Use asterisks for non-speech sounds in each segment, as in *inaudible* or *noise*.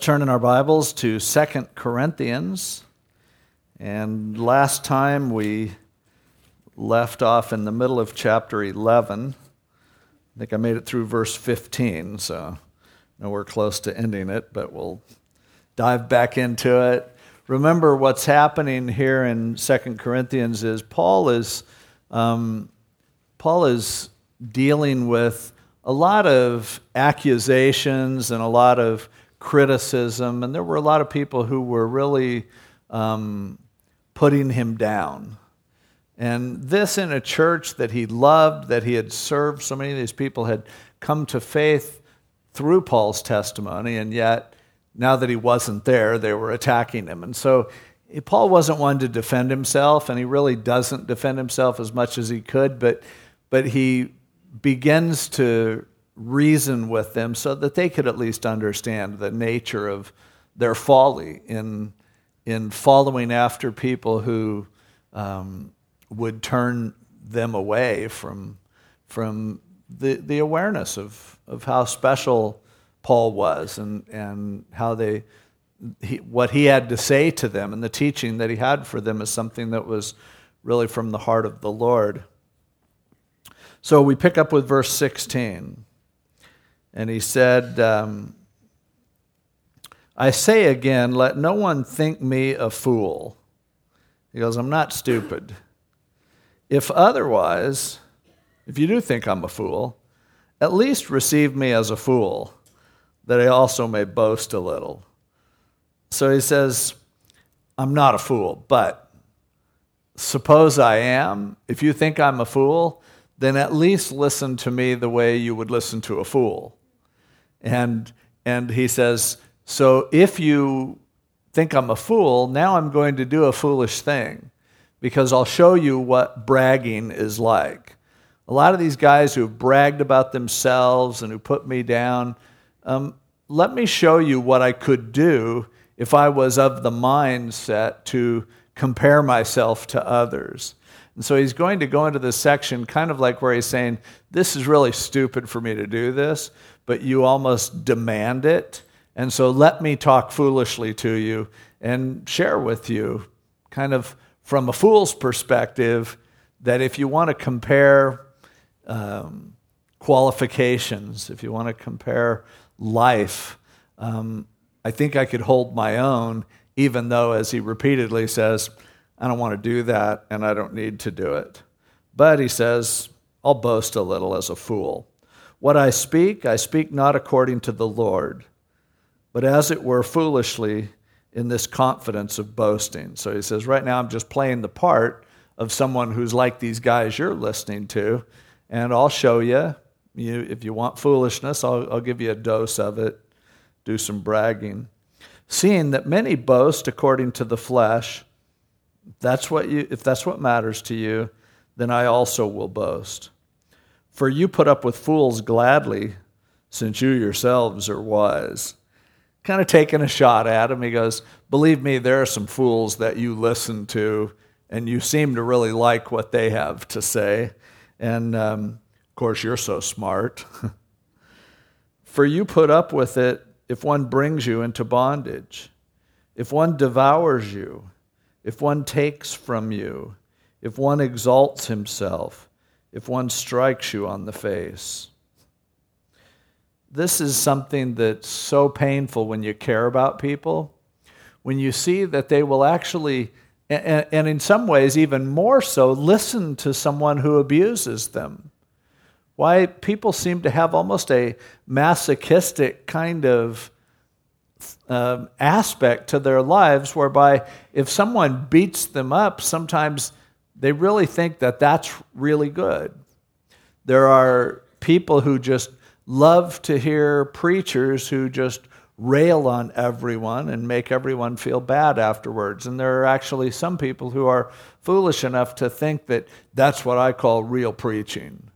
Turn in our Bibles to Second Corinthians. And last time we left off in the middle of chapter 11. I think I made it through verse 15, so we're close to ending it, but we'll dive back into it. Remember what's happening here in Second Corinthians is Paul is um, Paul is dealing with a lot of accusations and a lot of criticism, and there were a lot of people who were really um, putting him down. And this in a church that he loved, that he had served, so many of these people had come to faith through Paul's testimony, and yet now that he wasn't there, they were attacking him. And so Paul wasn't one to defend himself, and he really doesn't defend himself as much as he could, but, but he begins to reason with them so that they could at least understand the nature of their folly in, in following after people who um, would turn them away from, from the, the awareness of, of how special Paul was and, and how they, he, what he had to say to them and the teaching that he had for them is something that was really from the heart of the Lord. So we pick up with verse 16. And he said, um, I say again, let no one think me a fool. He goes, I'm not stupid. If otherwise, if you do think I'm a fool, at least receive me as a fool, that I also may boast a little. So he says, I'm not a fool, but suppose I am. If you think I'm a fool, then at least listen to me the way you would listen to a fool. And, and he says, So if you think I'm a fool, now I'm going to do a foolish thing because I'll show you what bragging is like. A lot of these guys who bragged about themselves and who put me down, um, let me show you what I could do if I was of the mindset to compare myself to others. And so he's going to go into this section kind of like where he's saying, This is really stupid for me to do this, but you almost demand it. And so let me talk foolishly to you and share with you, kind of from a fool's perspective, that if you want to compare um, qualifications, if you want to compare life, um, I think I could hold my own, even though, as he repeatedly says, I don't want to do that and I don't need to do it. But he says, I'll boast a little as a fool. What I speak, I speak not according to the Lord, but as it were foolishly in this confidence of boasting. So he says, right now I'm just playing the part of someone who's like these guys you're listening to, and I'll show you. you if you want foolishness, I'll, I'll give you a dose of it. Do some bragging. Seeing that many boast according to the flesh, that's what you, if that's what matters to you, then I also will boast. For you put up with fools gladly, since you yourselves are wise. Kind of taking a shot at him. He goes, Believe me, there are some fools that you listen to, and you seem to really like what they have to say. And um, of course, you're so smart. *laughs* For you put up with it if one brings you into bondage, if one devours you, if one takes from you, if one exalts himself if one strikes you on the face. This is something that's so painful when you care about people, when you see that they will actually, and in some ways even more so, listen to someone who abuses them. Why people seem to have almost a masochistic kind of uh, aspect to their lives whereby if someone beats them up, sometimes they really think that that's really good. There are people who just love to hear preachers who just rail on everyone and make everyone feel bad afterwards. And there are actually some people who are foolish enough to think that that's what I call real preaching.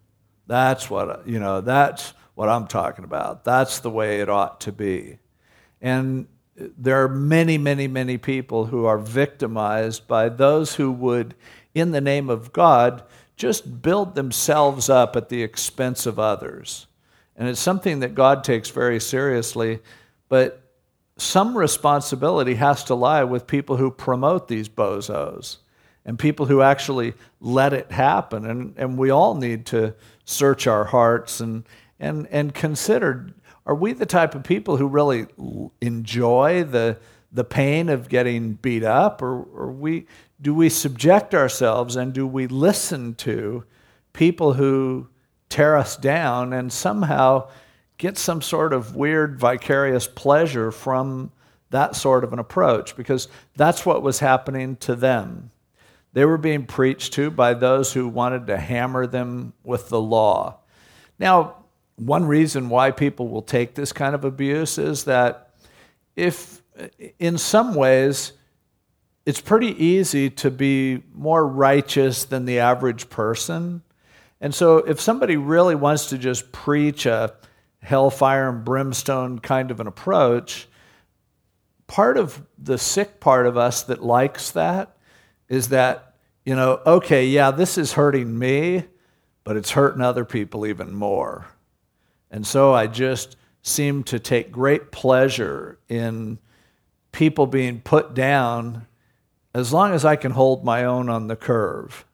That's what, you know, that's what I'm talking about. That's the way it ought to be. And there are many, many, many people who are victimized by those who would in the name of God just build themselves up at the expense of others. And it's something that God takes very seriously. But some responsibility has to lie with people who promote these bozos and people who actually let it happen. And, and we all need to search our hearts and, and, and consider are we the type of people who really enjoy the, the pain of getting beat up? Or, or we, do we subject ourselves and do we listen to people who tear us down and somehow get some sort of weird vicarious pleasure from that sort of an approach? Because that's what was happening to them. They were being preached to by those who wanted to hammer them with the law. Now, one reason why people will take this kind of abuse is that if, in some ways, it's pretty easy to be more righteous than the average person. And so, if somebody really wants to just preach a hellfire and brimstone kind of an approach, part of the sick part of us that likes that is that, you know, okay, yeah, this is hurting me, but it's hurting other people even more. And so I just seem to take great pleasure in people being put down as long as I can hold my own on the curve.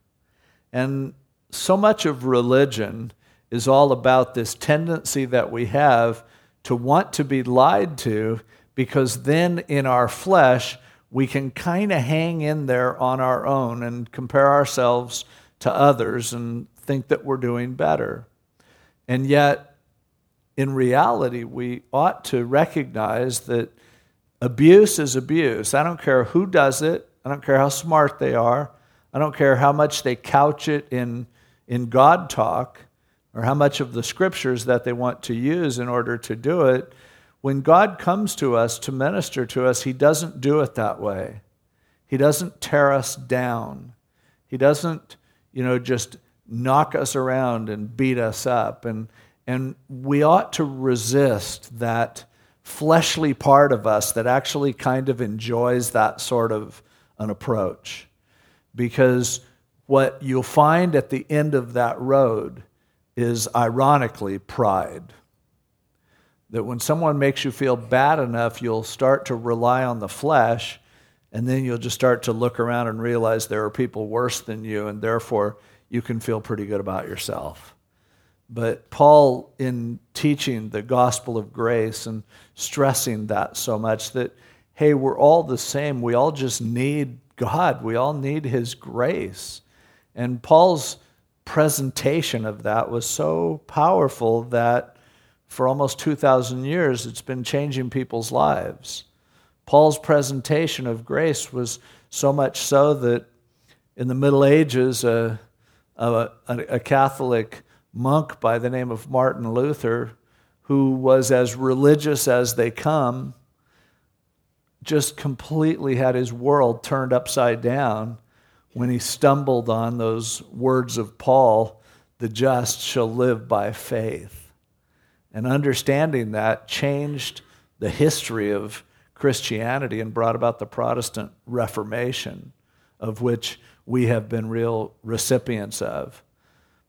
And so much of religion is all about this tendency that we have to want to be lied to because then in our flesh, we can kind of hang in there on our own and compare ourselves to others and think that we're doing better. And yet, in reality, we ought to recognize that abuse is abuse. I don't care who does it, I don't care how smart they are, I don't care how much they couch it in, in God talk or how much of the scriptures that they want to use in order to do it. When God comes to us to minister to us, He doesn't do it that way. He doesn't tear us down. He doesn't, you know, just knock us around and beat us up. And, and we ought to resist that fleshly part of us that actually kind of enjoys that sort of an approach. Because what you'll find at the end of that road is ironically pride that when someone makes you feel bad enough, you'll start to rely on the flesh, and then you'll just start to look around and realize there are people worse than you, and therefore you can feel pretty good about yourself. But Paul, in teaching the gospel of grace and stressing that so much, that, hey, we're all the same. We all just need God, we all need His grace. And Paul's presentation of that was so powerful that for almost 2,000 years, it's been changing people's lives. Paul's presentation of grace was so much so that in the Middle Ages, a, a, a Catholic monk by the name of Martin Luther, who was as religious as they come, just completely had his world turned upside down when he stumbled on those words of Paul the just shall live by faith. And understanding that changed the history of Christianity and brought about the Protestant Reformation, of which we have been real recipients of.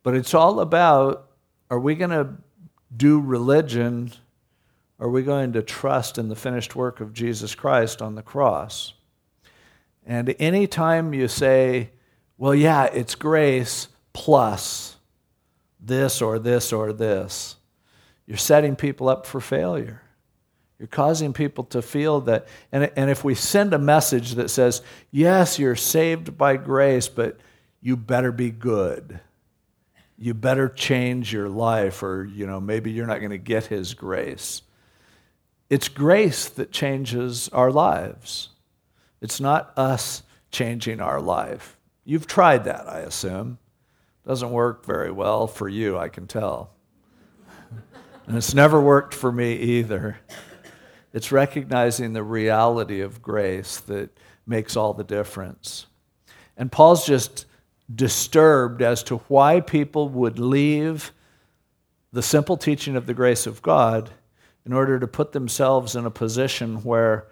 But it's all about are we going to do religion? Are we going to trust in the finished work of Jesus Christ on the cross? And anytime you say, well, yeah, it's grace plus this or this or this, you're setting people up for failure. You're causing people to feel that. And, and if we send a message that says, yes, you're saved by grace, but you better be good. You better change your life, or you know, maybe you're not going to get his grace. It's grace that changes our lives. It's not us changing our life. You've tried that, I assume. Doesn't work very well for you, I can tell. And it's never worked for me either. It's recognizing the reality of grace that makes all the difference. And Paul's just disturbed as to why people would leave the simple teaching of the grace of God in order to put themselves in a position where,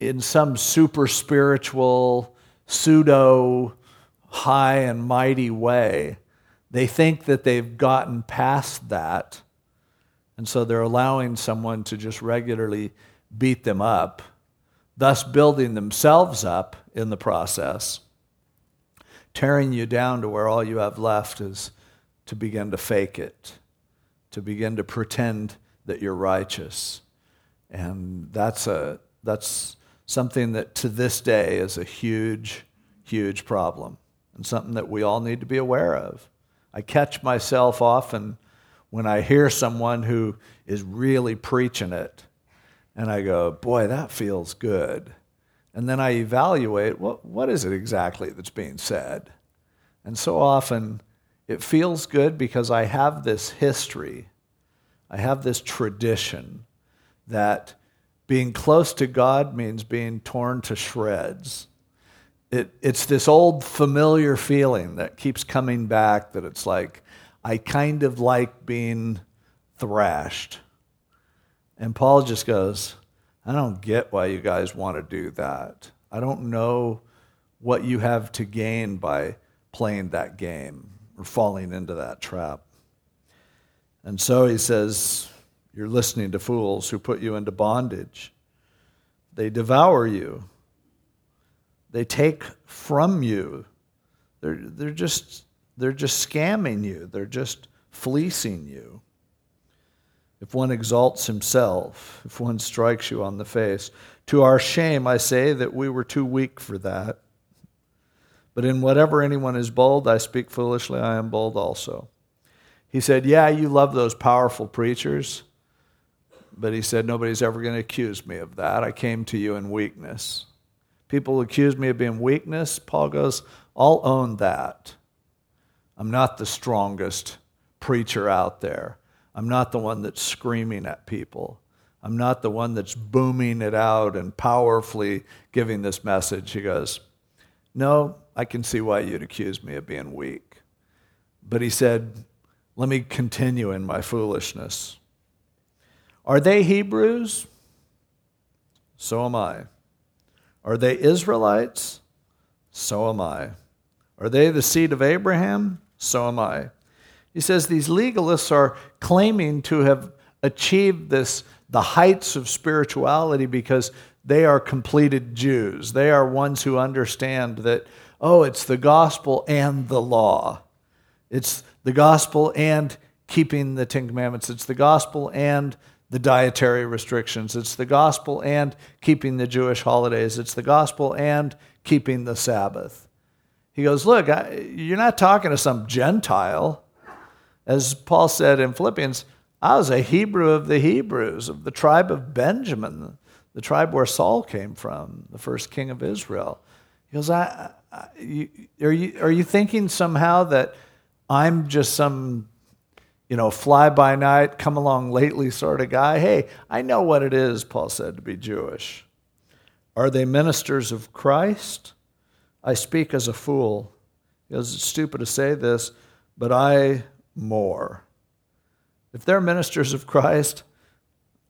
in some super spiritual, pseudo high and mighty way, they think that they've gotten past that and so they're allowing someone to just regularly beat them up, thus building themselves up in the process, tearing you down to where all you have left is to begin to fake it, to begin to pretend that you're righteous. And that's, a, that's something that to this day is a huge, huge problem and something that we all need to be aware of. I catch myself often when I hear someone who is really preaching it, and I go, boy, that feels good. And then I evaluate what, what is it exactly that's being said? And so often it feels good because I have this history, I have this tradition that being close to God means being torn to shreds. It, it's this old familiar feeling that keeps coming back that it's like, I kind of like being thrashed. And Paul just goes, I don't get why you guys want to do that. I don't know what you have to gain by playing that game or falling into that trap. And so he says, You're listening to fools who put you into bondage. They devour you, they take from you. They're, they're, just, they're just scamming you, they're just fleecing you. If one exalts himself, if one strikes you on the face, to our shame, I say that we were too weak for that. But in whatever anyone is bold, I speak foolishly, I am bold also. He said, Yeah, you love those powerful preachers. But he said, Nobody's ever going to accuse me of that. I came to you in weakness. People accuse me of being weakness. Paul goes, I'll own that. I'm not the strongest preacher out there. I'm not the one that's screaming at people. I'm not the one that's booming it out and powerfully giving this message. He goes, No, I can see why you'd accuse me of being weak. But he said, Let me continue in my foolishness. Are they Hebrews? So am I. Are they Israelites? So am I. Are they the seed of Abraham? So am I. He says these legalists are claiming to have achieved this the heights of spirituality because they are completed Jews. They are ones who understand that oh, it's the gospel and the law. It's the gospel and keeping the Ten Commandments. It's the gospel and the dietary restrictions. It's the gospel and keeping the Jewish holidays. It's the gospel and keeping the Sabbath. He goes, Look, I, you're not talking to some Gentile. As Paul said in Philippians, I was a Hebrew of the Hebrews, of the tribe of Benjamin, the tribe where Saul came from, the first king of Israel. He goes, I, I, you, are, you, are you thinking somehow that I'm just some, you know, fly by night, come along lately sort of guy? Hey, I know what it is, Paul said, to be Jewish. Are they ministers of Christ? I speak as a fool. It's stupid to say this, but I more. If they're ministers of Christ,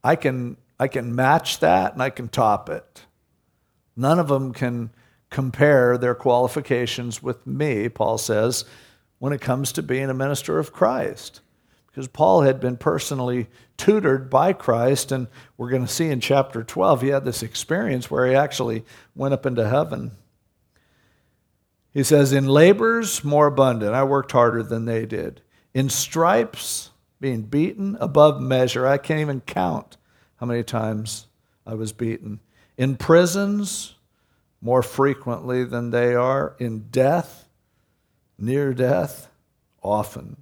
I can, I can match that and I can top it. None of them can compare their qualifications with me, Paul says, when it comes to being a minister of Christ. Because Paul had been personally tutored by Christ, and we're going to see in chapter 12, he had this experience where he actually went up into heaven. He says, In labors more abundant, I worked harder than they did. In stripes, being beaten above measure. I can't even count how many times I was beaten. In prisons, more frequently than they are. In death, near death, often.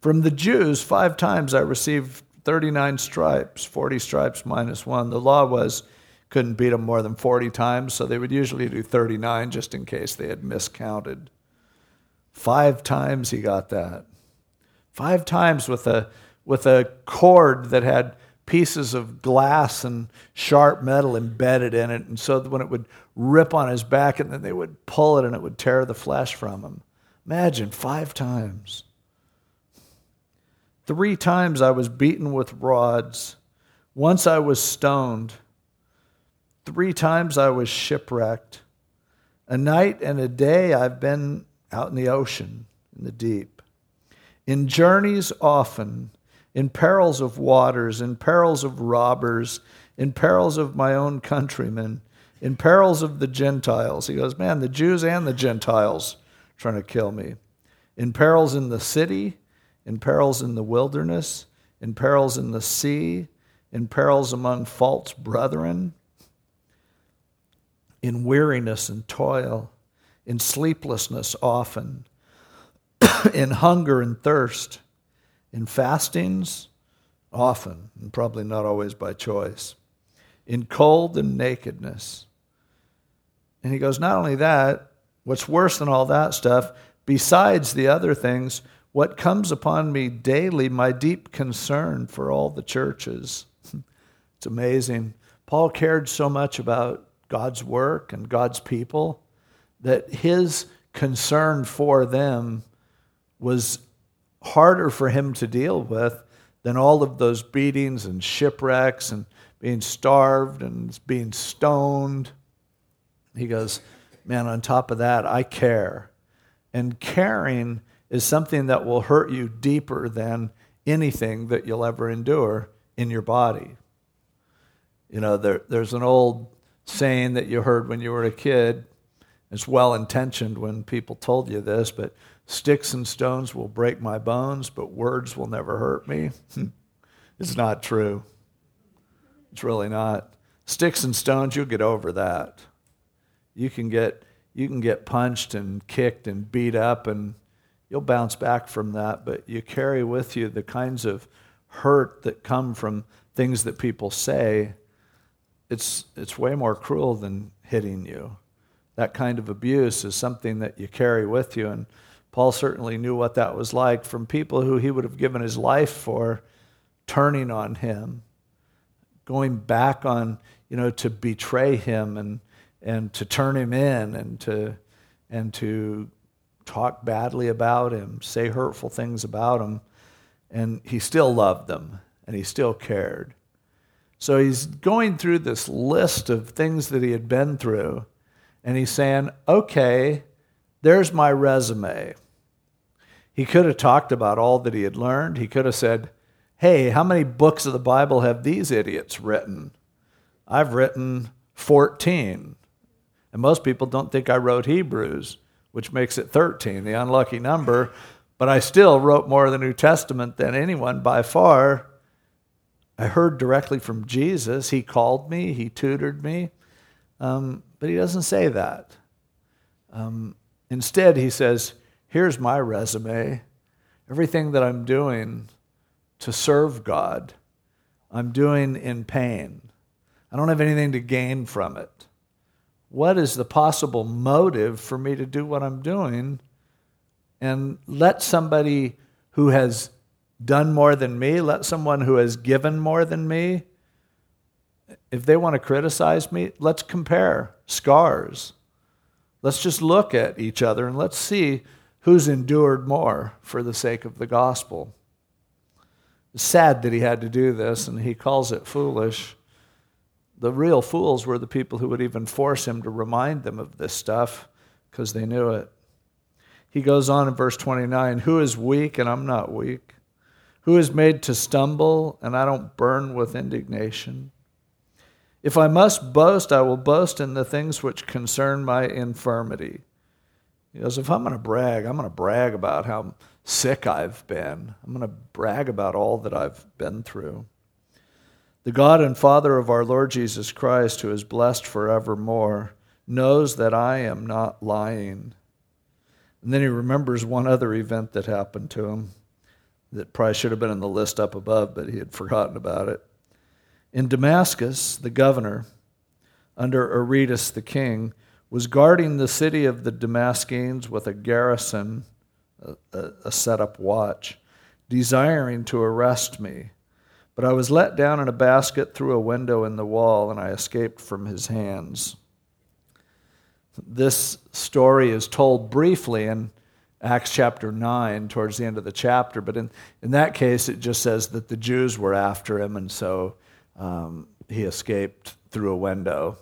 From the Jews, five times I received 39 stripes, 40 stripes minus one. The law was couldn't beat them more than 40 times, so they would usually do 39 just in case they had miscounted. Five times he got that. Five times with a, with a cord that had pieces of glass and sharp metal embedded in it. And so when it would rip on his back, and then they would pull it and it would tear the flesh from him. Imagine five times. Three times I was beaten with rods. Once I was stoned. Three times I was shipwrecked. A night and a day I've been out in the ocean, in the deep in journeys often, in perils of waters, in perils of robbers, in perils of my own countrymen, in perils of the Gentiles. He goes, Man, the Jews and the Gentiles trying to kill me. In perils in the city, in perils in the wilderness, in perils in the sea, in perils among false brethren, in weariness and toil, in sleeplessness often, *coughs* in hunger and thirst, in fastings often, and probably not always by choice, in cold and nakedness. And he goes, Not only that, what's worse than all that stuff, besides the other things, what comes upon me daily, my deep concern for all the churches. *laughs* it's amazing. Paul cared so much about God's work and God's people that his concern for them was harder for him to deal with than all of those beatings and shipwrecks and being starved and being stoned. He goes, Man, on top of that, I care. And caring is something that will hurt you deeper than anything that you'll ever endure in your body. You know, there, there's an old saying that you heard when you were a kid. It's well intentioned when people told you this, but Sticks and stones will break my bones, but words will never hurt me. *laughs* it's not true. It's really not. Sticks and stones, you'll get over that. You can get you can get punched and kicked and beat up and you'll bounce back from that, but you carry with you the kinds of hurt that come from things that people say. It's it's way more cruel than hitting you. That kind of abuse is something that you carry with you and Paul certainly knew what that was like from people who he would have given his life for turning on him, going back on, you know, to betray him and, and to turn him in and to, and to talk badly about him, say hurtful things about him. And he still loved them and he still cared. So he's going through this list of things that he had been through, and he's saying, okay, there's my resume. He could have talked about all that he had learned. He could have said, Hey, how many books of the Bible have these idiots written? I've written 14. And most people don't think I wrote Hebrews, which makes it 13, the unlucky number. But I still wrote more of the New Testament than anyone by far. I heard directly from Jesus. He called me, He tutored me. Um, but He doesn't say that. Um, instead, He says, here's my resume. Everything that I'm doing to serve God, I'm doing in pain. I don't have anything to gain from it. What is the possible motive for me to do what I'm doing? And let somebody who has done more than me, let someone who has given more than me, if they want to criticize me, let's compare scars. Let's just look at each other and let's see who's endured more for the sake of the gospel. It's sad that he had to do this, and he calls it foolish. The real fools were the people who would even force him to remind them of this stuff because they knew it. He goes on in verse 29 Who is weak and I'm not weak? Who is made to stumble and I don't burn with indignation? If I must boast, I will boast in the things which concern my infirmity. He goes, if I'm going to brag, I'm going to brag about how sick I've been. I'm going to brag about all that I've been through. The God and Father of our Lord Jesus Christ, who is blessed forevermore, knows that I am not lying. And then he remembers one other event that happened to him that probably should have been in the list up above, but he had forgotten about it. In Damascus, the governor, under Aretas the king, was guarding the city of the Damascenes with a garrison, a, a set up watch, desiring to arrest me. But I was let down in a basket through a window in the wall, and I escaped from his hands. This story is told briefly in Acts chapter 9, towards the end of the chapter, but in, in that case, it just says that the Jews were after him, and so um, he escaped through a window.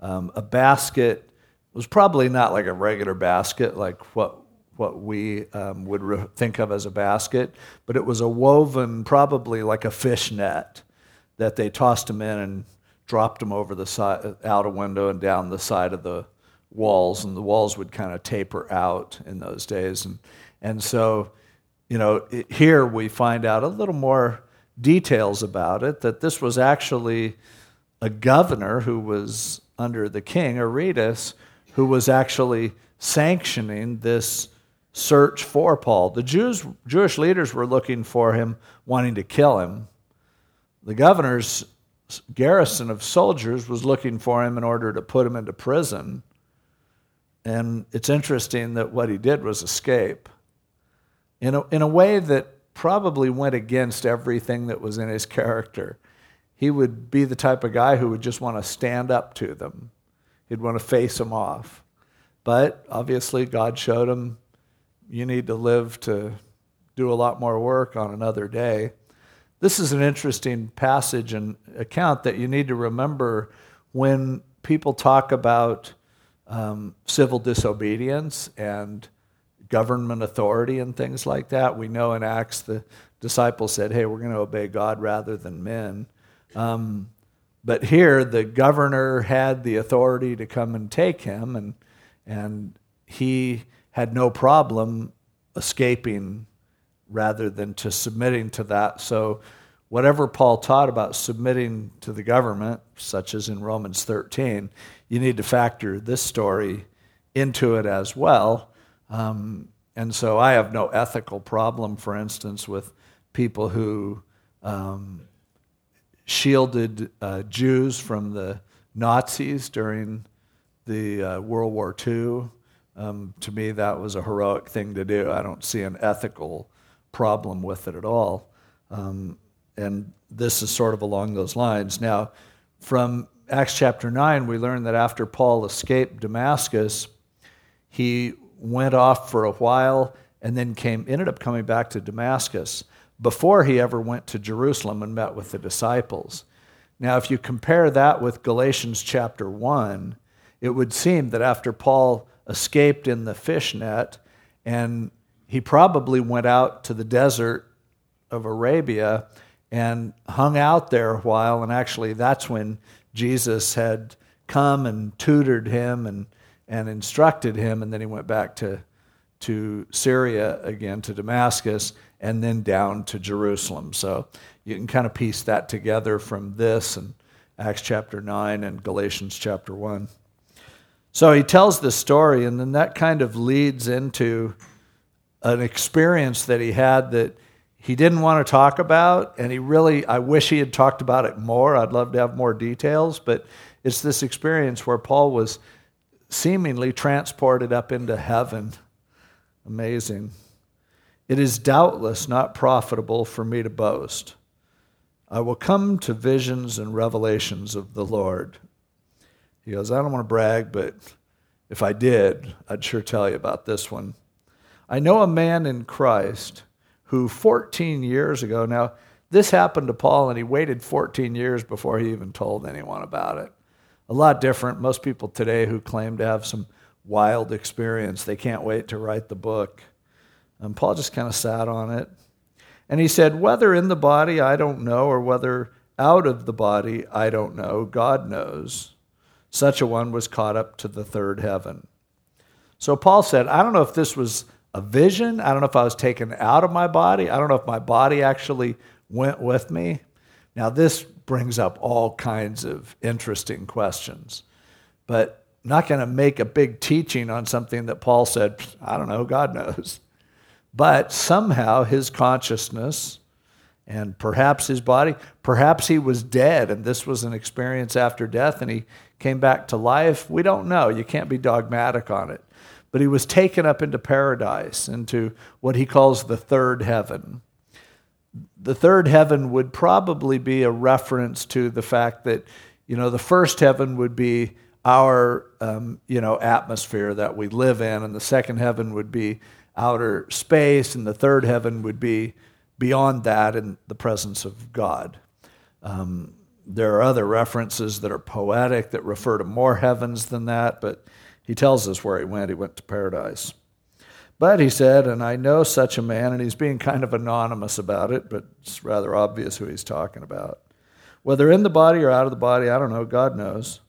Um, a basket was probably not like a regular basket, like what what we um, would re- think of as a basket, but it was a woven, probably like a fish net, that they tossed him in and dropped them over the side, out a window and down the side of the walls, and the walls would kind of taper out in those days. And, and so, you know, it, here we find out a little more details about it that this was actually a governor who was under the king, Aretas, who was actually sanctioning this search for Paul. The Jews, Jewish leaders were looking for him, wanting to kill him. The governor's garrison of soldiers was looking for him in order to put him into prison. And it's interesting that what he did was escape in a, in a way that probably went against everything that was in his character. He would be the type of guy who would just want to stand up to them, he'd want to face them off. But obviously, God showed him you need to live to do a lot more work on another day. This is an interesting passage and account that you need to remember when people talk about um, civil disobedience and government authority and things like that. We know in Acts the disciples said, hey, we're going to obey God rather than men. Um, but here, the governor had the authority to come and take him, and, and he had no problem escaping rather than to submitting to that. So, whatever Paul taught about submitting to the government, such as in Romans 13, you need to factor this story into it as well. Um, and so I have no ethical problem, for instance, with people who um, shielded uh, Jews from the Nazis during the uh, World War II. Um, to me, that was a heroic thing to do. I don't see an ethical problem with it at all. Um, and this is sort of along those lines. Now, from Acts chapter 9, we learn that after Paul escaped Damascus, he went off for a while and then came, ended up coming back to Damascus before he ever went to Jerusalem and met with the disciples. Now, if you compare that with Galatians chapter 1, it would seem that after Paul escaped in the fish net and he probably went out to the desert of Arabia and hung out there a while, and actually that's when Jesus had come and tutored him and, and instructed him, and then he went back to, to Syria again, to Damascus, and then down to Jerusalem. So you can kind of piece that together from this and Acts chapter 9 and Galatians chapter 1. So he tells the story, and then that kind of leads into an experience that he had that he didn't want to talk about, and he really, I wish he had talked about it more. I'd love to have more details, but it's this experience where Paul was seemingly transported up into heaven. Amazing. It is doubtless not profitable for me to boast. I will come to visions and revelations of the Lord. He goes, I don't want to brag, but if I did, I'd sure tell you about this one. I know a man in Christ who 14 years ago, now this happened to Paul and he waited 14 years before he even told anyone about it. A lot different. Most people today who claim to have some wild experience, they can't wait to write the book. And Paul just kind of sat on it. And he said, Whether in the body, I don't know, or whether out of the body, I don't know. God knows. Such a one was caught up to the third heaven. So Paul said, I don't know if this was a vision. I don't know if I was taken out of my body. I don't know if my body actually went with me. Now, this brings up all kinds of interesting questions, but I'm not going to make a big teaching on something that Paul said, I don't know, God knows. But somehow his consciousness and perhaps his body, perhaps he was dead and this was an experience after death and he came back to life. We don't know. You can't be dogmatic on it but he was taken up into paradise, into what he calls the third heaven. The third heaven would probably be a reference to the fact that, you know, the first heaven would be our, um, you know, atmosphere that we live in, and the second heaven would be outer space, and the third heaven would be beyond that in the presence of God. Um, there are other references that are poetic that refer to more heavens than that, but he tells us where he went. He went to paradise. But he said, and I know such a man, and he's being kind of anonymous about it, but it's rather obvious who he's talking about. whether in the body or out of the body, I don't know, God knows,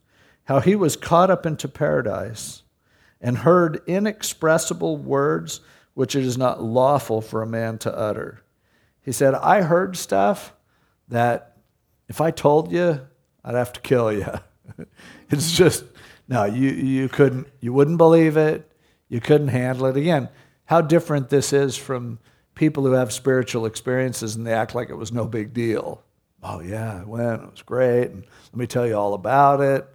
how he was caught up into paradise and heard inexpressible words which it is not lawful for a man to utter. He said, I heard stuff that if I told you, I'd have to kill you. *laughs* it's just, no, you, you couldn't, you wouldn't believe it. You couldn't handle it. Again, how different this is from people who have spiritual experiences and they act like it was no big deal. Oh, yeah, I went, it was great, and let me tell you all about it.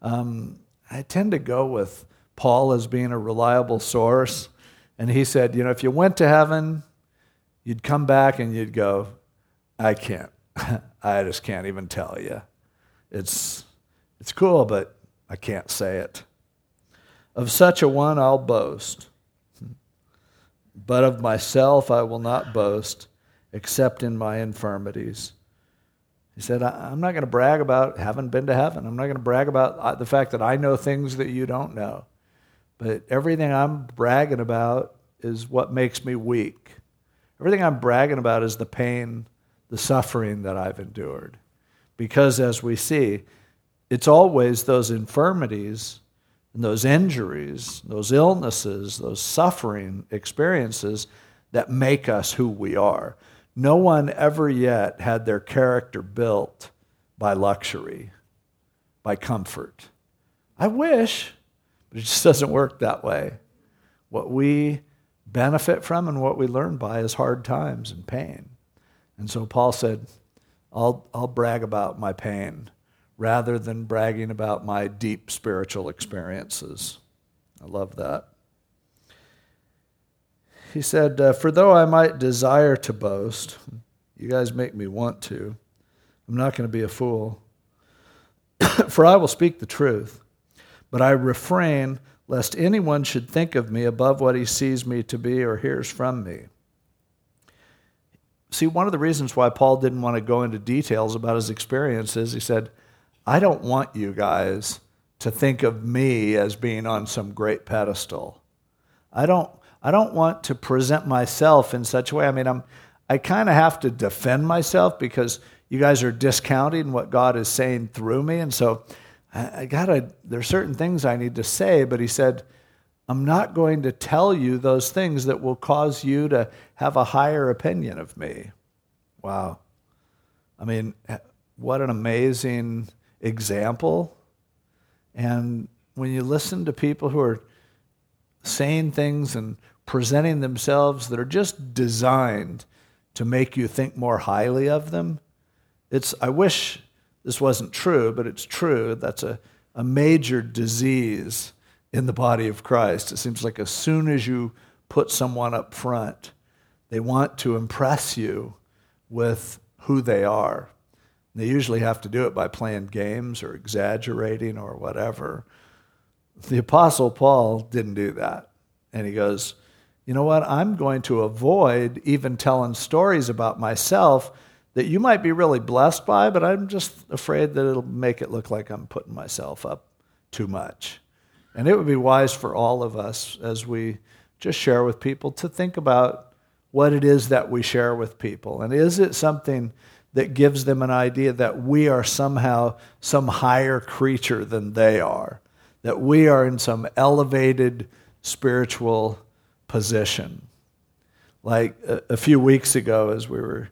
Um, I tend to go with Paul as being a reliable source. And he said, you know, if you went to heaven, you'd come back and you'd go, I can't. *laughs* I just can't even tell you. It's, it's cool, but I can't say it. Of such a one I'll boast. But of myself I will not boast, except in my infirmities. He said, I'm not going to brag about having been to heaven. I'm not going to brag about uh, the fact that I know things that you don't know. But everything I'm bragging about is what makes me weak. Everything I'm bragging about is the pain, the suffering that I've endured. Because as we see, it's always those infirmities and those injuries, those illnesses, those suffering experiences that make us who we are. No one ever yet had their character built by luxury, by comfort. I wish, but it just *laughs* doesn't work that way. What we benefit from and what we learn by is hard times and pain. And so Paul said, I'll, I'll brag about my pain rather than bragging about my deep spiritual experiences. I love that. He said, uh, For though I might desire to boast, you guys make me want to, I'm not going to be a fool. *coughs* For I will speak the truth, but I refrain lest anyone should think of me above what he sees me to be or hears from me. See, one of the reasons why Paul didn't want to go into details about his experiences, he said, I don't want you guys to think of me as being on some great pedestal. I don't, I don't want to present myself in such a way. I mean, I'm, I kind of have to defend myself because you guys are discounting what God is saying through me. And so I, I gotta, there's certain things I need to say, but he said, I'm not going to tell you those things that will cause you to have a higher opinion of me. Wow. I mean, what an amazing example. And when you listen to people who are saying things and presenting themselves that are just designed to make you think more highly of them, it's, I wish this wasn't true, but it's true. That's a, a major disease in the body of Christ. It seems like as soon as you put someone up front, they want to impress you with who they are. They usually have to do it by playing games or exaggerating or whatever. The Apostle Paul didn't do that. And he goes, You know what? I'm going to avoid even telling stories about myself that you might be really blessed by, but I'm just afraid that it'll make it look like I'm putting myself up too much. And it would be wise for all of us as we just share with people to think about what it is that we share with people. And is it something that gives them an idea that we are somehow some higher creature than they are, that we are in some elevated spiritual position? Like a, a few weeks ago, as we were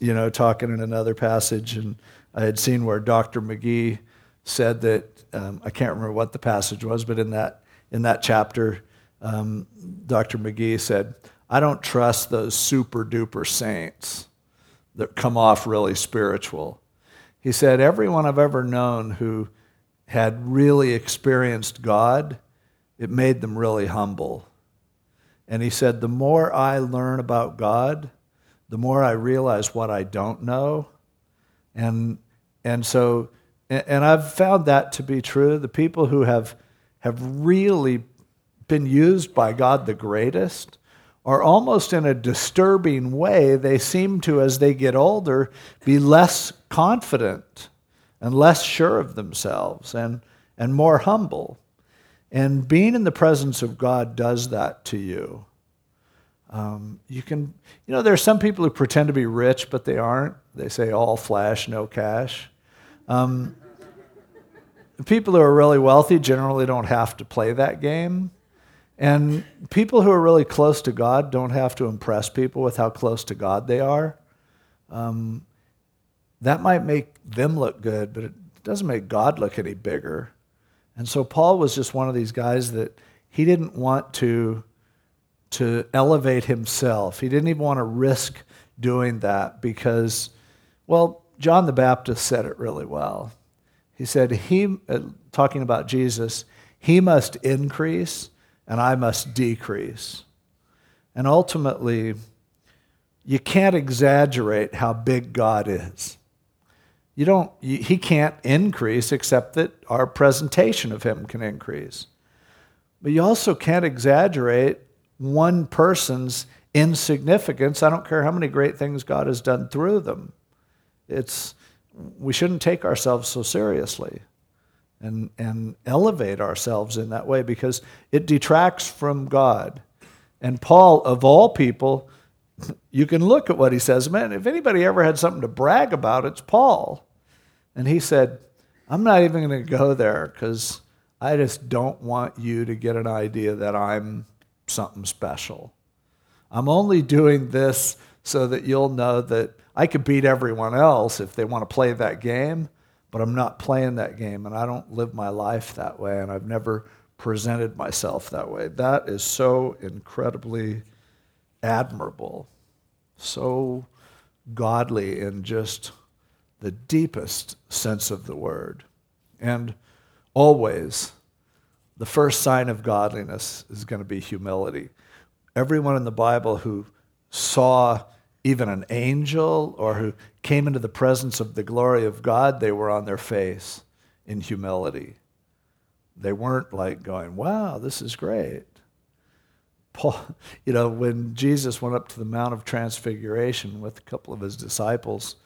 you know, talking in another passage, and I had seen where Dr. McGee said that um, I can't remember what the passage was, but in that in that chapter, um, Dr. McGee said, "I don't trust those super duper saints that come off really spiritual." He said, "Everyone I've ever known who had really experienced God, it made them really humble." And he said, "The more I learn about God." the more I realize what I don't know. And, and so, and I've found that to be true. The people who have, have really been used by God the greatest are almost in a disturbing way, they seem to, as they get older, be less confident and less sure of themselves and, and more humble. And being in the presence of God does that to you. Um, you can, you know, there are some people who pretend to be rich, but they aren't. They say all flash, no cash. Um, *laughs* people who are really wealthy generally don't have to play that game. And people who are really close to God don't have to impress people with how close to God they are. Um, that might make them look good, but it doesn't make God look any bigger. And so Paul was just one of these guys that he didn't want to, to elevate himself. He didn't even want to risk doing that because, well, John the Baptist said it really well. He said, he, uh, talking about Jesus, he must increase and I must decrease. And ultimately, you can't exaggerate how big God is. You don't, he can't increase except that our presentation of him can increase. But you also can't exaggerate one person's insignificance. I don't care how many great things God has done through them. It's, we shouldn't take ourselves so seriously and, and elevate ourselves in that way because it detracts from God. And Paul, of all people, you can look at what he says. Man, if anybody ever had something to brag about, it's Paul. And he said, I'm not even going to go there because I just don't want you to get an idea that I'm something special. I'm only doing this so that you'll know that I could beat everyone else if they want to play that game but I'm not playing that game and I don't live my life that way and I've never presented myself that way. That is so incredibly admirable, so godly in just the deepest sense of the word. And always, the first sign of godliness is going to be humility. Everyone in the Bible who saw even an angel or who came into the presence of the glory of God, they were on their face in humility. They weren't like going, wow, this is great. Paul, you know, when Jesus went up to the Mount of Transfiguration with a couple of his disciples,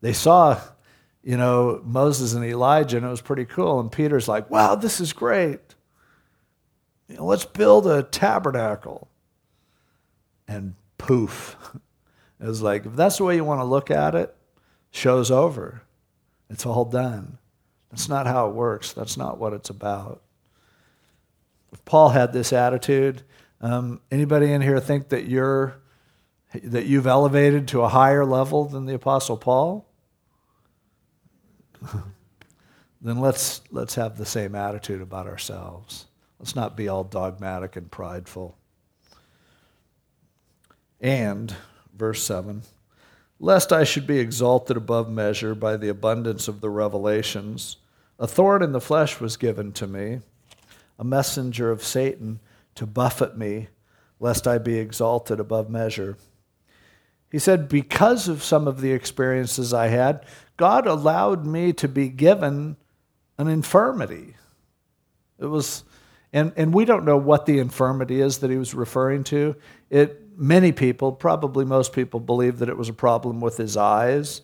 they saw, you know, Moses and Elijah, and it was pretty cool. And Peter's like, wow, this is great. You know, let's build a tabernacle. And poof, *laughs* it was like, if that's the way you want to look at it, show's over. It's all done. That's not how it works. That's not what it's about. If Paul had this attitude, um, anybody in here think that you're that you've elevated to a higher level than the Apostle Paul? *laughs* then let's let's have the same attitude about ourselves. Let's not be all dogmatic and prideful. And verse 7 Lest I should be exalted above measure by the abundance of the revelations, a thorn in the flesh was given to me, a messenger of Satan to buffet me, lest I be exalted above measure. He said, Because of some of the experiences I had, God allowed me to be given an infirmity. It was, and, and we don't know what the infirmity is that he was referring to. It many people, probably most people, believe that it was a problem with his eyes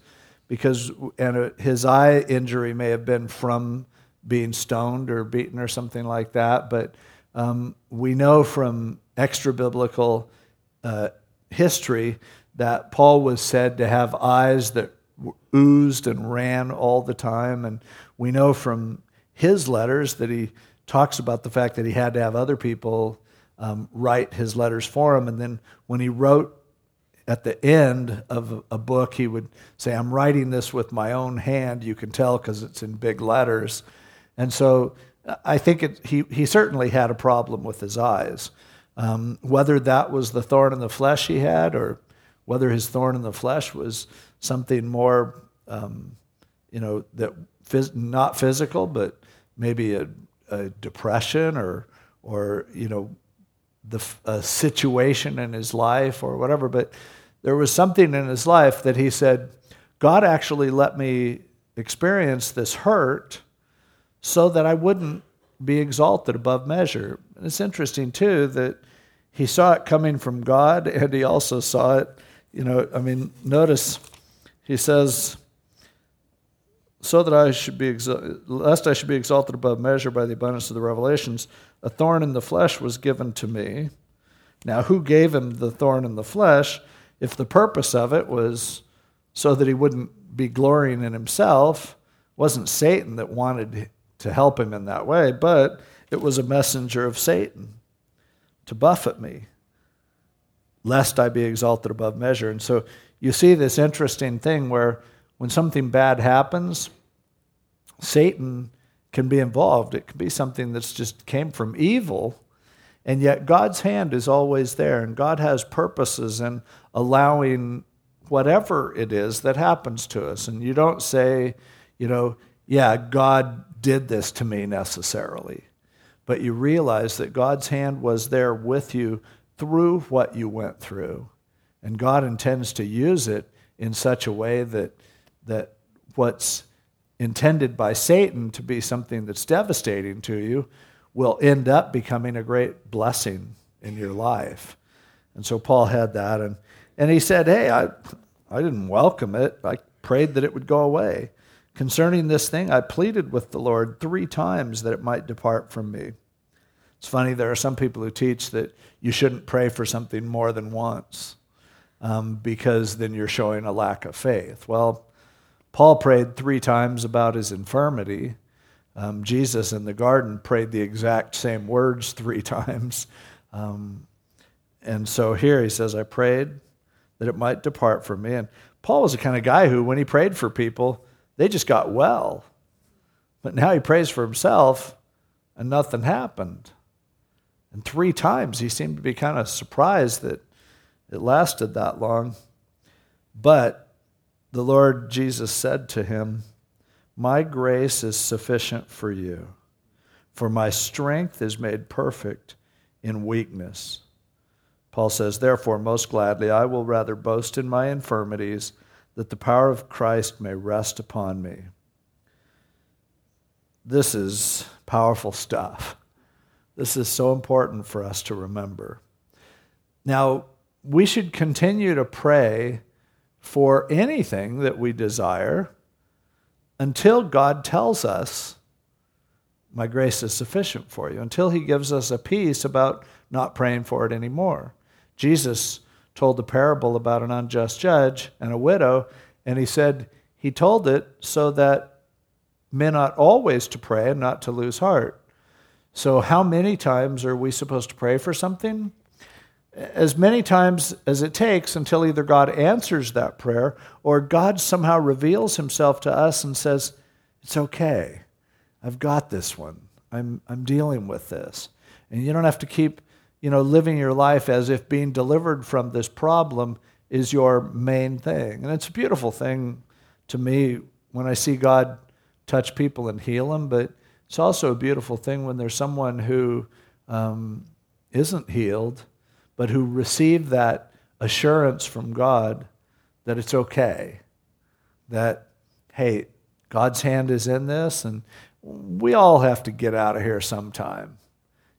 because and his eye injury may have been from being stoned or beaten or something like that. But um, we know from extra biblical uh, history that Paul was said to have eyes that oozed and ran all the time. And we know from his letters that he talks about the fact that he had to have other people um, write his letters for him. And then when he wrote at the end of a book, he would say, I'm writing this with my own hand. You can tell because it's in big letters. And so I think it, he, he certainly had a problem with his eyes. Um, whether that was the thorn in the flesh he had, or whether his thorn in the flesh was something more, um, you know, that phys- not physical, but maybe a, a depression or, or you know, the a situation in his life or whatever, but there was something in his life that he said, God actually let me experience this hurt so that I wouldn't be exalted above measure. And it's interesting, too, that he saw it coming from God and he also saw it, you know, I mean, notice he says, so that I should be lest I should be exalted above measure by the abundance of the revelations, a thorn in the flesh was given to me, Now, who gave him the thorn in the flesh if the purpose of it was so that he wouldn't be glorying in himself? Wasn't Satan that wanted to help him in that way, but it was a messenger of Satan to buffet me, lest I be exalted above measure. And so you see this interesting thing where when something bad happens, Satan can be involved. It could be something that's just came from evil, and yet God's hand is always there, and God has purposes in allowing whatever it is that happens to us. And you don't say, you know, yeah, God did this to me necessarily, but you realize that God's hand was there with you through what you went through, and God intends to use it in such a way that that what's intended by Satan to be something that's devastating to you will end up becoming a great blessing in your life. And so Paul had that. And, and he said, Hey, I, I didn't welcome it. I prayed that it would go away. Concerning this thing, I pleaded with the Lord three times that it might depart from me. It's funny, there are some people who teach that you shouldn't pray for something more than once um, because then you're showing a lack of faith. Well, Paul prayed three times about his infirmity. Um, Jesus in the garden prayed the exact same words three *laughs* times. Um, and so here he says, I prayed that it might depart from me. And Paul was the kind of guy who, when he prayed for people, they just got well. But now he prays for himself and nothing happened. And three times he seemed to be kind of surprised that it lasted that long. But the Lord Jesus said to him, My grace is sufficient for you, for my strength is made perfect in weakness. Paul says, Therefore, most gladly, I will rather boast in my infirmities, that the power of Christ may rest upon me. This is powerful stuff. This is so important for us to remember. Now, we should continue to pray for anything that we desire until God tells us, My grace is sufficient for you, until He gives us a peace about not praying for it anymore. Jesus told the parable about an unjust judge and a widow, and He said He told it so that men ought always to pray and not to lose heart. So, how many times are we supposed to pray for something? As many times as it takes until either God answers that prayer or God somehow reveals himself to us and says, It's okay. I've got this one. I'm, I'm dealing with this. And you don't have to keep you know, living your life as if being delivered from this problem is your main thing. And it's a beautiful thing to me when I see God touch people and heal them, but it's also a beautiful thing when there's someone who um, not healed but who receive that assurance from God that it's okay, that, hey, God's hand is in this, and we all have to get out of here sometime.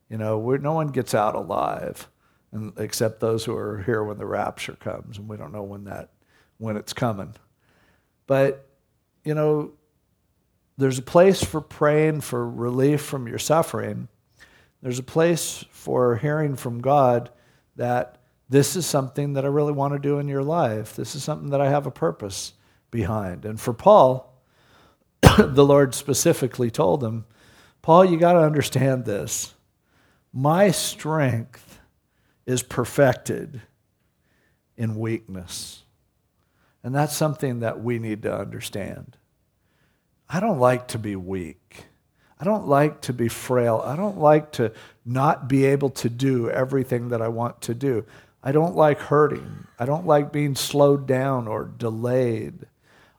You know, no one gets out alive, except those who are here when the rapture comes, and we don't know when that when it's coming. But you know, there's a place for praying for relief from your suffering. There's a place for hearing from God that this is something that I really want to do in your life. This is something that I have a purpose behind. And for Paul, *coughs* the Lord specifically told him, Paul, you got to understand this. My strength is perfected in weakness. And that's something that we need to understand. I don't like to be weak. I don't like to be frail. I don't like to not be able to do everything that I want to do. I don't like hurting. I don't like being slowed down or delayed.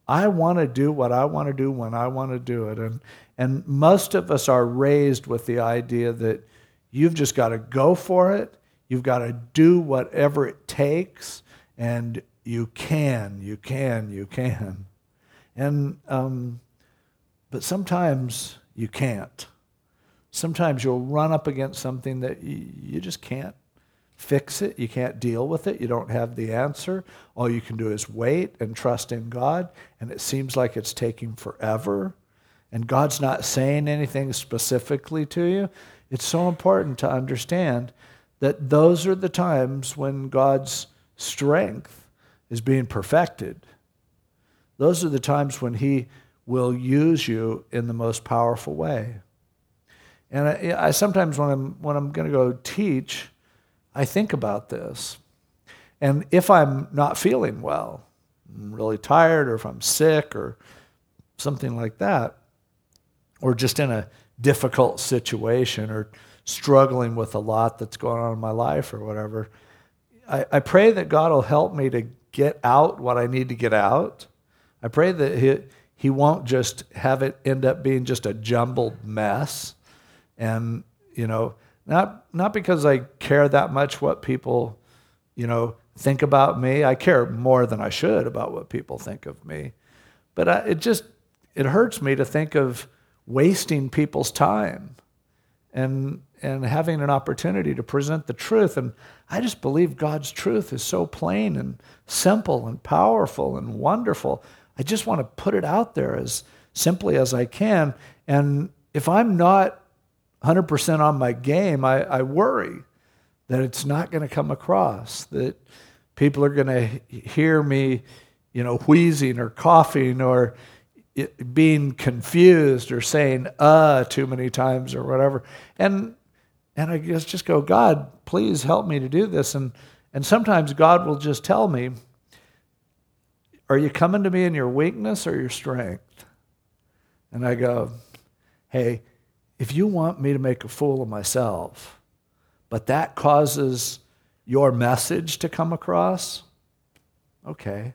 I want to do what I want to do when I want to do it. And, and most of us are raised with the idea that you've just got to go for it, you've got to do whatever it takes, and you can, you can, you can. And, um, but sometimes you can't. Sometimes you'll run up against something that you, just can't fix it. You can't deal with it. You don't have the answer. All you can do is wait and trust in God. And it seems like it's taking forever. And God's not saying anything specifically to you. It's so important to understand that those are the times when God's strength is being perfected. Those are the times when He will use you in the most powerful way. And I, I sometimes, when I'm, when I'm going to go teach, I think about this. And if I'm not feeling well, I'm really tired, or if I'm sick, or something like that, or just in a difficult situation, or struggling with a lot that's going on in my life, or whatever, I, I pray that God will help me to get out what I need to get out. I pray that He, he won't just have it end up being just a jumbled mess. And, you know, not, not because I care that much what people, you know, think about me. I care more than I should about what people think of me. But I, it just, it hurts me to think of wasting people's time and, and having an opportunity to present the truth. And I just believe God's truth is so plain and simple and powerful and wonderful. I just want to put it out there as simply as I can. And if I'm not 100% on my game, I, I worry that it's not going to come across, that people are going to hear me, you know, wheezing or coughing or being confused or saying uh too many times or whatever. And and I guess just go, God, please help me to do this. And and sometimes God will just tell me, Are you coming to me in your weakness or your strength? And I go, Hey, if you want me to make a fool of myself, but that causes your message to come across, okay,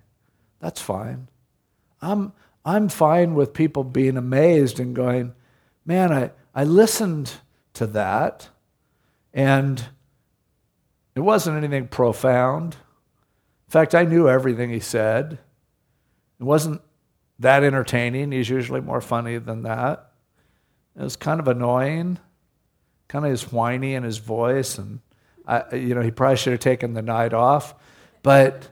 that's fine. I'm, I'm fine with people being amazed and going, man, I, I listened to that and it wasn't anything profound. In fact, I knew everything he said. It wasn't that entertaining. He's usually more funny than that. It was kind of annoying, kind of his whiny in his voice, and I, you know, he probably should have taken the night off. But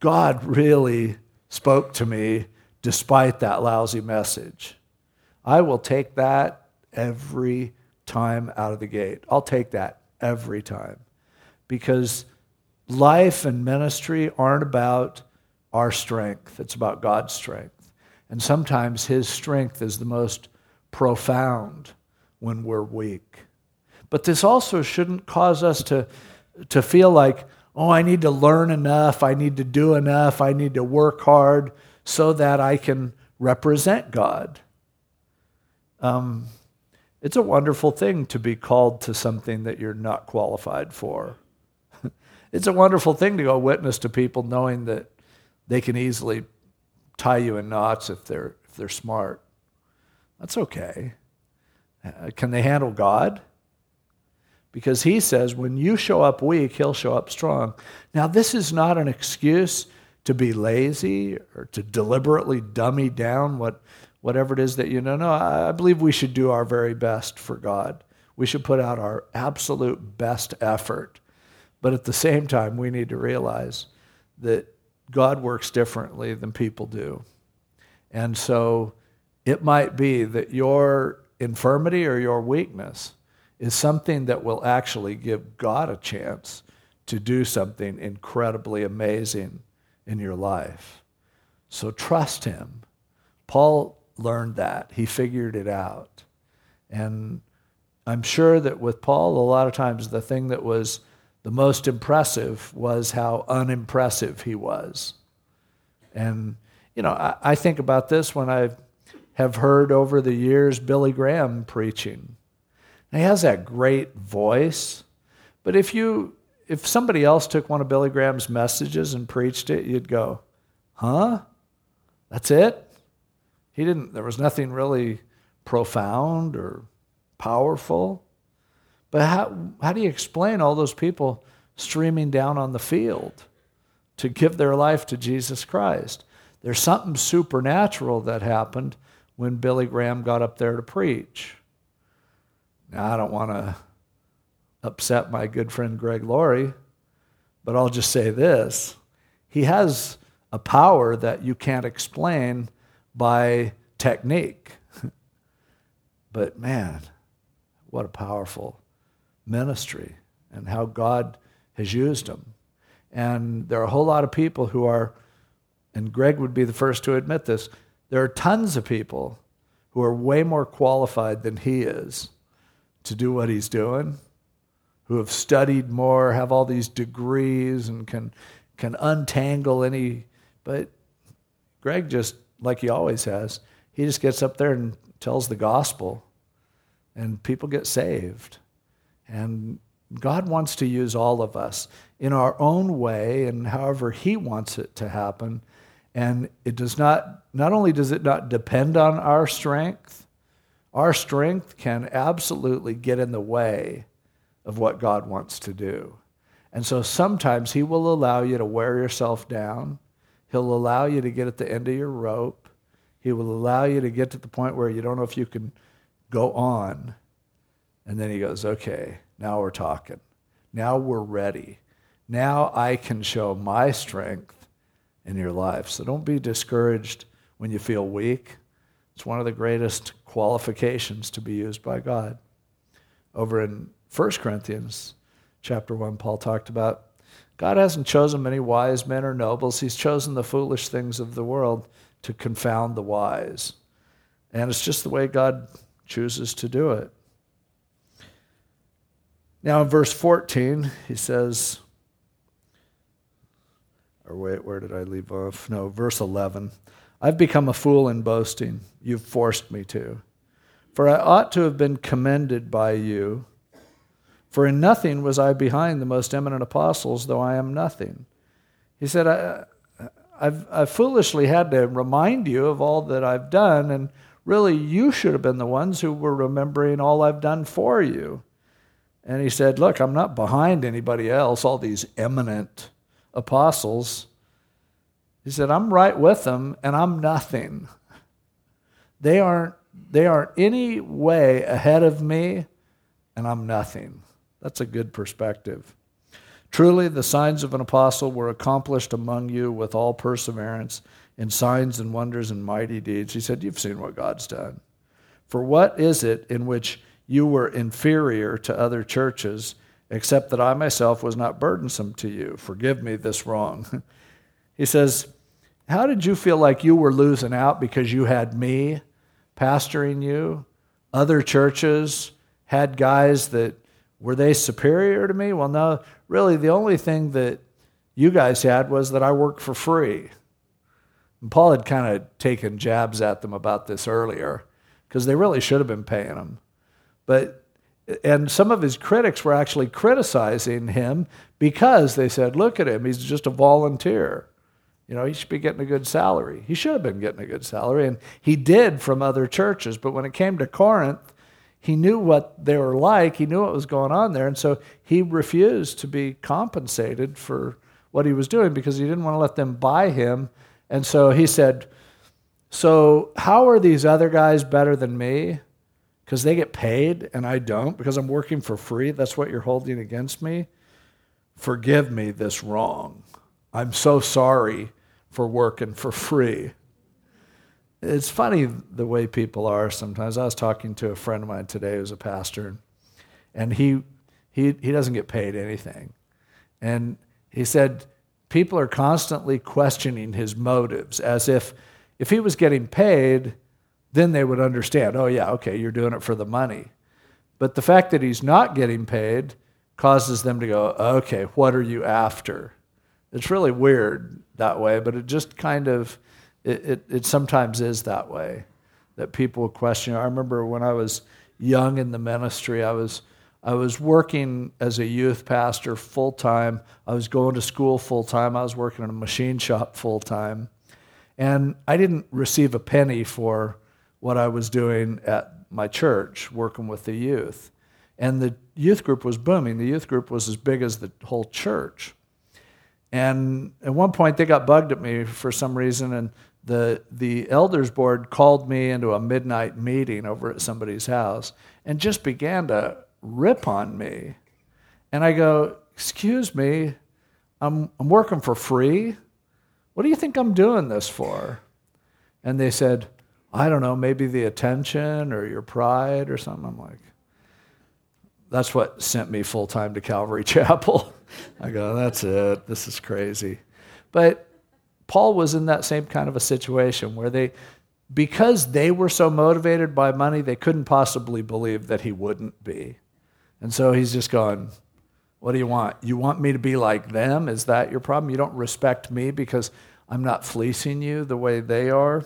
God really spoke to me despite that lousy message. I will take that every time out of the gate. I'll take that every time because life and ministry aren't about our strength, it's about God's strength. And sometimes His strength is the most profound when we're weak. But this also shouldn't cause us to, to feel like, oh, I need to learn enough, I need to do enough, I need to work hard so that I can represent God. Um, it's a wonderful thing to be called to something that you're not qualified for. *laughs* it's a wonderful thing to go witness to people knowing that they can easily tie you in knots if they're, if they're smart. That's okay. Uh, can they handle God? Because he says, when you show up weak, he'll show up strong. Now, this is not an excuse to be lazy or to deliberately dummy down what, whatever it is that you know. No, I believe we should do our very best for God. We should put out our absolute best effort. But at the same time, we need to realize that God works differently than people do. And so it might be that your infirmity or your weakness is something that will actually give God a chance to do something incredibly amazing in your life. So trust Him. Paul learned that, he figured it out. And I'm sure that with Paul, a lot of times the thing that was the most impressive was how unimpressive he was. And, you know, I, I think about this when I've heard over the years Billy Graham preaching. He has that great voice. But if you if somebody else took one of Billy Graham's messages and preached it, you'd go, "Huh? That's it?" He didn't there was nothing really profound or powerful. But how how do you explain all those people streaming down on the field to give their life to Jesus Christ? There's something supernatural that happened when Billy Graham got up there to preach. Now, I don't want to upset my good friend Greg Laurie, but I'll just say this. He has a power that you can't explain by technique. *laughs* but man, what a powerful ministry and how God has used him. And there are a whole lot of people who are, and Greg would be the first to admit this, there are tons of people who are way more qualified than he is to do what he's doing, who have studied more, have all these degrees, and can, can untangle any. But Greg just, like he always has, he just gets up there and tells the gospel, and people get saved. And God wants to use all of us in our own way and however He wants it to happen. And it does not, not only does it not depend on our strength, our strength can absolutely get in the way of what God wants to do. And so sometimes He will allow you to wear yourself down. He'll allow you to get at the end of your rope. He will allow you to get to the point where you don't know if you can go on. And then He goes, okay, now we're talking. Now we're ready. Now I can show my strength in your life. So don't be discouraged when you feel weak. It's one of the greatest qualifications to be used by God. Over in 1 Corinthians chapter 1, Paul talked about God hasn't chosen many wise men or nobles. He's chosen the foolish things of the world to confound the wise. And it's just the way God chooses to do it. Now, in verse 14, he says, or wait, where did I leave off? No, verse 11. I've become a fool in boasting. You've forced me to. For I ought to have been commended by you. For in nothing was I behind the most eminent apostles, though I am nothing. He said, I, I've foolishly had to remind you of all that I've done, and really you should have been the ones who were remembering all I've done for you. And he said, Look, I'm not behind anybody else, all these eminent apostles. He said, I'm right with them and I'm nothing. They aren't, they aren't any way ahead of me and I'm nothing. That's a good perspective. Truly, the signs of an apostle were accomplished among you with all perseverance in signs and wonders and mighty deeds. He said, You've seen what God's done. For what is it in which you were inferior to other churches, except that I myself was not burdensome to you? Forgive me this wrong. *laughs* he says, How did you feel like you were losing out because you had me pastoring you? Other churches had guys that were they superior to me? Well, no, really, the only thing that you guys had was that I worked for free. And Paul had kind of taken jabs at them about this earlier because they really should have been paying him. But and some of his critics were actually criticizing him because they said, "Look at him; he's just a volunteer. You know, he should be getting a good salary. He should have been getting a good salary, and he did from other churches. But when it came to Corinth, he knew what they were like. He knew what was going on there. And so he refused to be compensated for what he was doing because he didn't want to let them buy him. And so he said, So, how are these other guys better than me? Because they get paid and I don't, because I'm working for free. That's what you're holding against me. Forgive me this wrong. I'm so sorry for working for free it's funny the way people are sometimes. I was talking to a friend of mine today who's a pastor, and he, he, he doesn't get paid anything. And he said, people are constantly questioning his motives as if if he was getting paid, then they would understand, oh, yeah, okay, you're doing it for the money. But the fact that he's not getting paid causes them to go, okay, what are you after? It's really weird that way, but it just kind of it, it, it sometimes is that way that people question. I remember when I was young in the ministry, I was I was working as a youth pastor full time. I was going to school full time. I was working in a machine shop full time. And I didn't receive a penny for what I was doing at my church, working with the youth. And the youth group was booming. The youth group was as big as the whole church. And at one point, they got bugged at me for some reason, and the, the elders board called me into a midnight meeting over at somebody's house and just began to rip on me. And I go, Excuse me, I'm, I'm working for free. What do you think I'm doing this for? And they said, I don't know, maybe the attention or your pride or something. I'm like, that's what sent me full time to Calvary *laughs* Chapel. I go, that's it. This is crazy. But Paul was in that same kind of a situation where they, because they were so motivated by money, they couldn't possibly believe that he wouldn't be. And so he's just going, What do you want? You want me to be like them? Is that your problem? You don't respect me because I'm not fleecing you the way they are?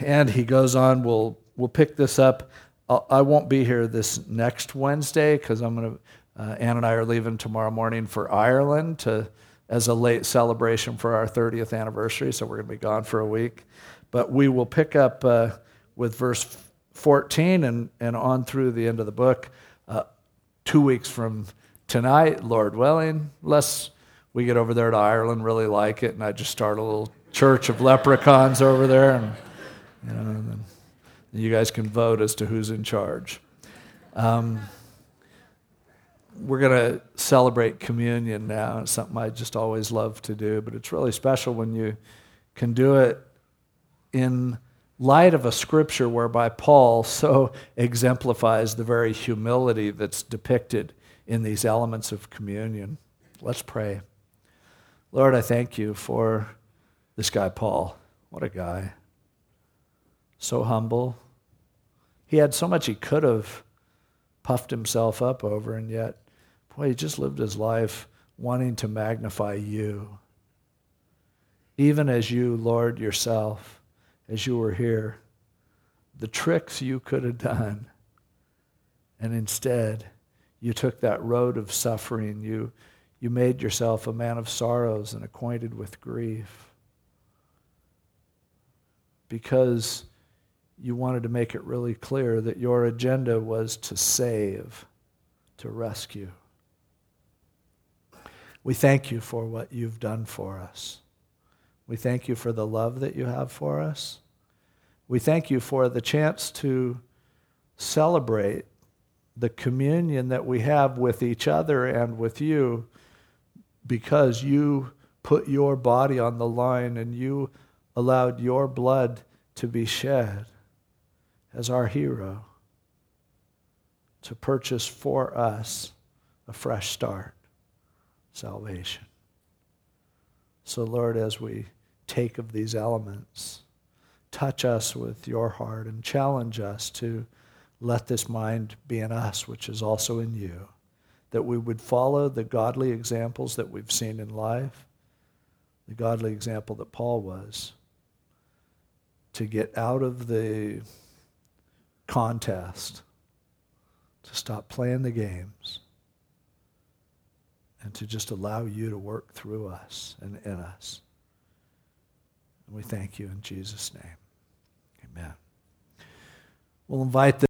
And he goes on, we'll, we'll pick this up. I not be here this next Wednesday because I'm going to, uh, Ann and I are leaving tomorrow morning for Ireland to, as a late celebration for our 30th anniversary. So we're going to be gone for a week. But we will pick up uh, with verse 14 and, and on through the end of the book uh, two weeks from tonight, Lord willing, unless we get over there to Ireland, really like it, and I just start a little church of leprechauns over there. And, you know, and you guys can vote as to who's in charge. Um, we're going to celebrate communion now. It's something I just always love to do, but it's really special when you can do it in light of a scripture whereby Paul so exemplifies the very humility that's depicted in these elements of communion. Let's pray. Lord, I thank you for this guy, Paul. What a guy so humble. He had so much he could have puffed himself up over, and yet, boy, he just lived his life wanting to magnify you. Even as you, Lord, yourself, as you were here, the tricks you could have done, and instead, you took that road of suffering. You, you made yourself a man of sorrows and acquainted with grief. Because you wanted to make it really clear that your agenda was to save, to rescue. We thank you for what you've done for us. We thank you for the love that you have for us. We thank you for the chance to celebrate the communion that we have with each other and with you because you put your body on the line and you allowed your blood to be shed as our hero to purchase for us a fresh start, salvation. So, Lord, as we take of these elements, touch us with your heart and challenge us to let this mind be in us, which is also in you, that we would follow the godly examples that we've seen in life, the godly example that Paul was, to get out of the contest, to stop playing the games, and to just allow you to work through us and in us. And we thank you in Jesus' name. Amen. We'll invite the